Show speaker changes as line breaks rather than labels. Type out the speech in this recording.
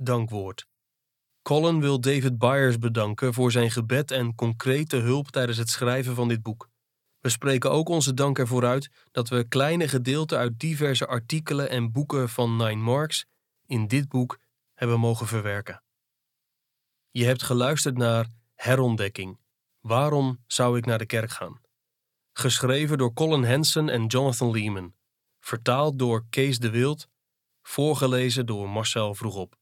dankwoord. Colin wil David Byers bedanken voor zijn gebed en concrete hulp tijdens het schrijven van dit boek. We spreken ook onze dank ervoor uit dat we kleine gedeelten uit diverse artikelen en boeken van Nine Marks in dit boek hebben mogen verwerken. Je hebt geluisterd naar Herontdekking. Waarom zou ik naar de kerk gaan? Geschreven door Colin Hansen en Jonathan Lehman. Vertaald door Kees de Wild. Voorgelezen door Marcel Vroegop.